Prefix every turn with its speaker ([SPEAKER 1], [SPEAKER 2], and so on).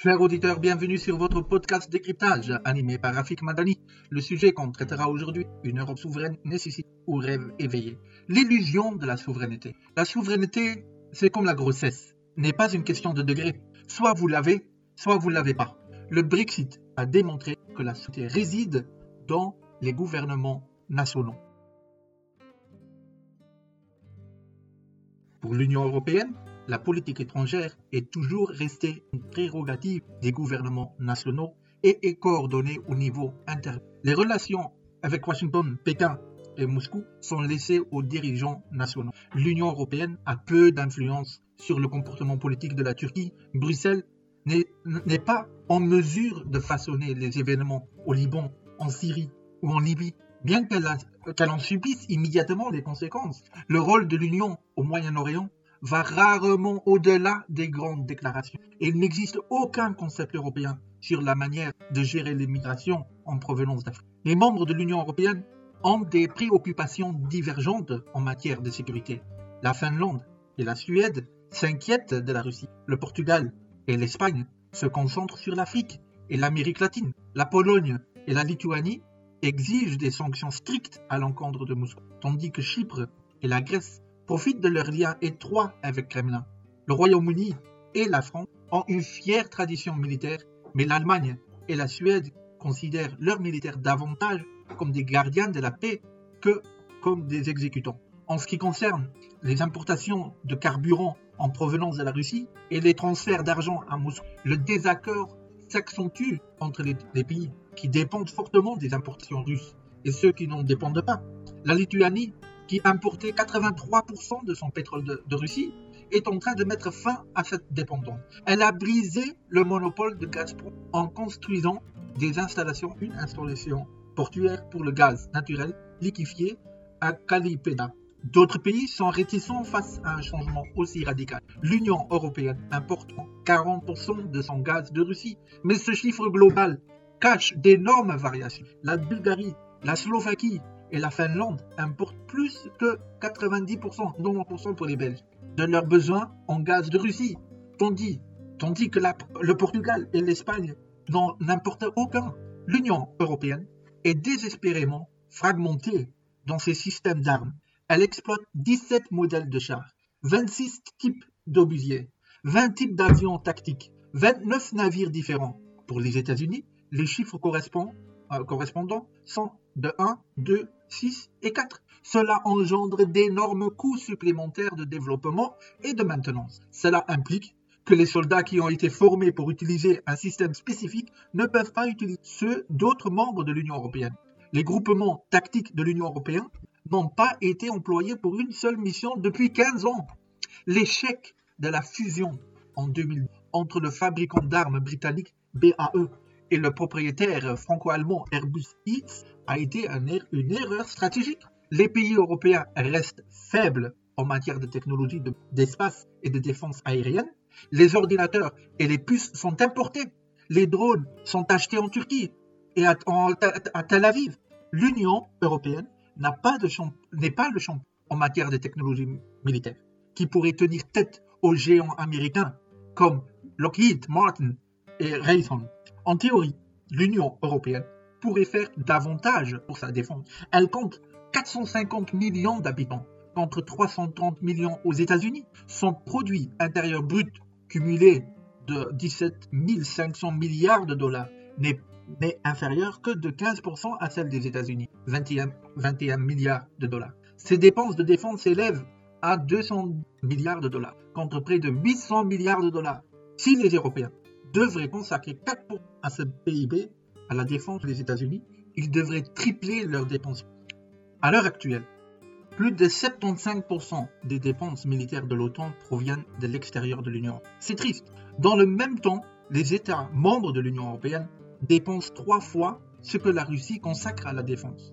[SPEAKER 1] Chers auditeurs, bienvenue sur votre podcast décryptage animé par Rafik Madani. Le sujet qu'on traitera aujourd'hui, une Europe souveraine nécessite ou rêve éveillé. L'illusion de la souveraineté. La souveraineté, c'est comme la grossesse, n'est pas une question de degré. Soit vous l'avez, soit vous ne l'avez pas. Le Brexit a démontré que la souveraineté réside dans les gouvernements nationaux. Pour l'Union européenne, la politique étrangère est toujours restée une prérogative des gouvernements nationaux et est coordonnée au niveau interne. Les relations avec Washington, Pékin et Moscou sont laissées aux dirigeants nationaux. L'Union européenne a peu d'influence sur le comportement politique de la Turquie. Bruxelles n'est pas en mesure de façonner les événements au Liban, en Syrie ou en Libye, bien qu'elle en subisse immédiatement les conséquences. Le rôle de l'Union au Moyen-Orient va rarement au-delà des grandes déclarations. il n'existe aucun concept européen sur la manière de gérer l'immigration en provenance d'Afrique. Les membres de l'Union européenne ont des préoccupations divergentes en matière de sécurité. La Finlande et la Suède s'inquiètent de la Russie. Le Portugal et l'Espagne se concentrent sur l'Afrique et l'Amérique latine. La Pologne et la Lituanie exigent des sanctions strictes à l'encontre de Moscou, tandis que Chypre et la Grèce profitent de leur lien étroit avec Kremlin. Le Royaume-Uni et la France ont une fière tradition militaire, mais l'Allemagne et la Suède considèrent leurs militaires davantage comme des gardiens de la paix que comme des exécutants. En ce qui concerne les importations de carburant en provenance de la Russie et les transferts d'argent à Moscou, le désaccord s'accentue entre les, les, pays qui dépendent fortement des importations russes et ceux qui n'en dépendent pas. La Lituanie qui importait 83% de son pétrole de, Russie, est en train de mettre fin à cette dépendance. Elle a brisé le monopole de Gazprom en construisant des installations, une installation portuaire pour le gaz naturel liquéfié à Kalipeda. D'autres pays sont réticents face à un changement aussi radical. L'Union européenne importe 40% de son gaz de Russie, mais ce chiffre global cache d'énormes variations. La Bulgarie, la Slovaquie et la Finlande importent plus que 90%, 90% pour les Belges, de leurs besoins en gaz de Russie, tandis, tandis que le Portugal et l'Espagne n'en importent aucun. L'Union européenne est désespérément fragmentée dans ses systèmes d'armes. Elle exploite 17 modèles de chars, 26 types d'obusiers, 20 types d'avions tactiques, 29 navires différents. Pour les États-Unis, les chiffres correspondent, euh, correspondants sont de 1, 2, 6 et 4. Cela engendre d'énormes coûts supplémentaires de développement et de maintenance. Cela implique que les soldats qui ont été formés pour utiliser un système spécifique ne peuvent pas utiliser ceux d'autres membres de l'Union européenne. Les groupements tactiques de l'Union européenne n'ont pas été employés pour une seule mission depuis 15 ans. L'échec de la fusion en 2000 entre le fabricant d'armes britannique BAE et le propriétaire franco-allemand Airbus X a été une erreur stratégique. Les pays européens restent faibles en matière de technologie d'espace et de défense aérienne. Les ordinateurs et les puces sont importés. Les drones sont achetés en Turquie et à, Tel Aviv. L'Union européenne n'est pas, pas le champion en matière de technologie militaire qui pourrait tenir tête aux géants américains comme Lockheed Martin et Raytheon. En théorie, l'Union européenne pourrait faire davantage pour sa défense. Elle compte 450 millions d'habitants contre 330 millions aux États-Unis. Son produit intérieur brut cumulé de 17 500 milliards de dollars n'est inférieur que de 15% à celle des États-Unis, 21, 21 milliards de dollars. Ses dépenses de défense s'élèvent à 200 milliards de dollars, contre près de 800 milliards de dollars. Si les Européens devraient consacrer 4% à ce PIB, à la défense des États-Unis, ils devraient tripler leurs dépenses. À l'heure actuelle, plus de 75% des dépenses militaires de l'OTAN proviennent de l'extérieur de l'Union. C'est triste. Dans le même temps, les États membres de l'Union européenne dépensent trois fois ce que la Russie consacre à la défense.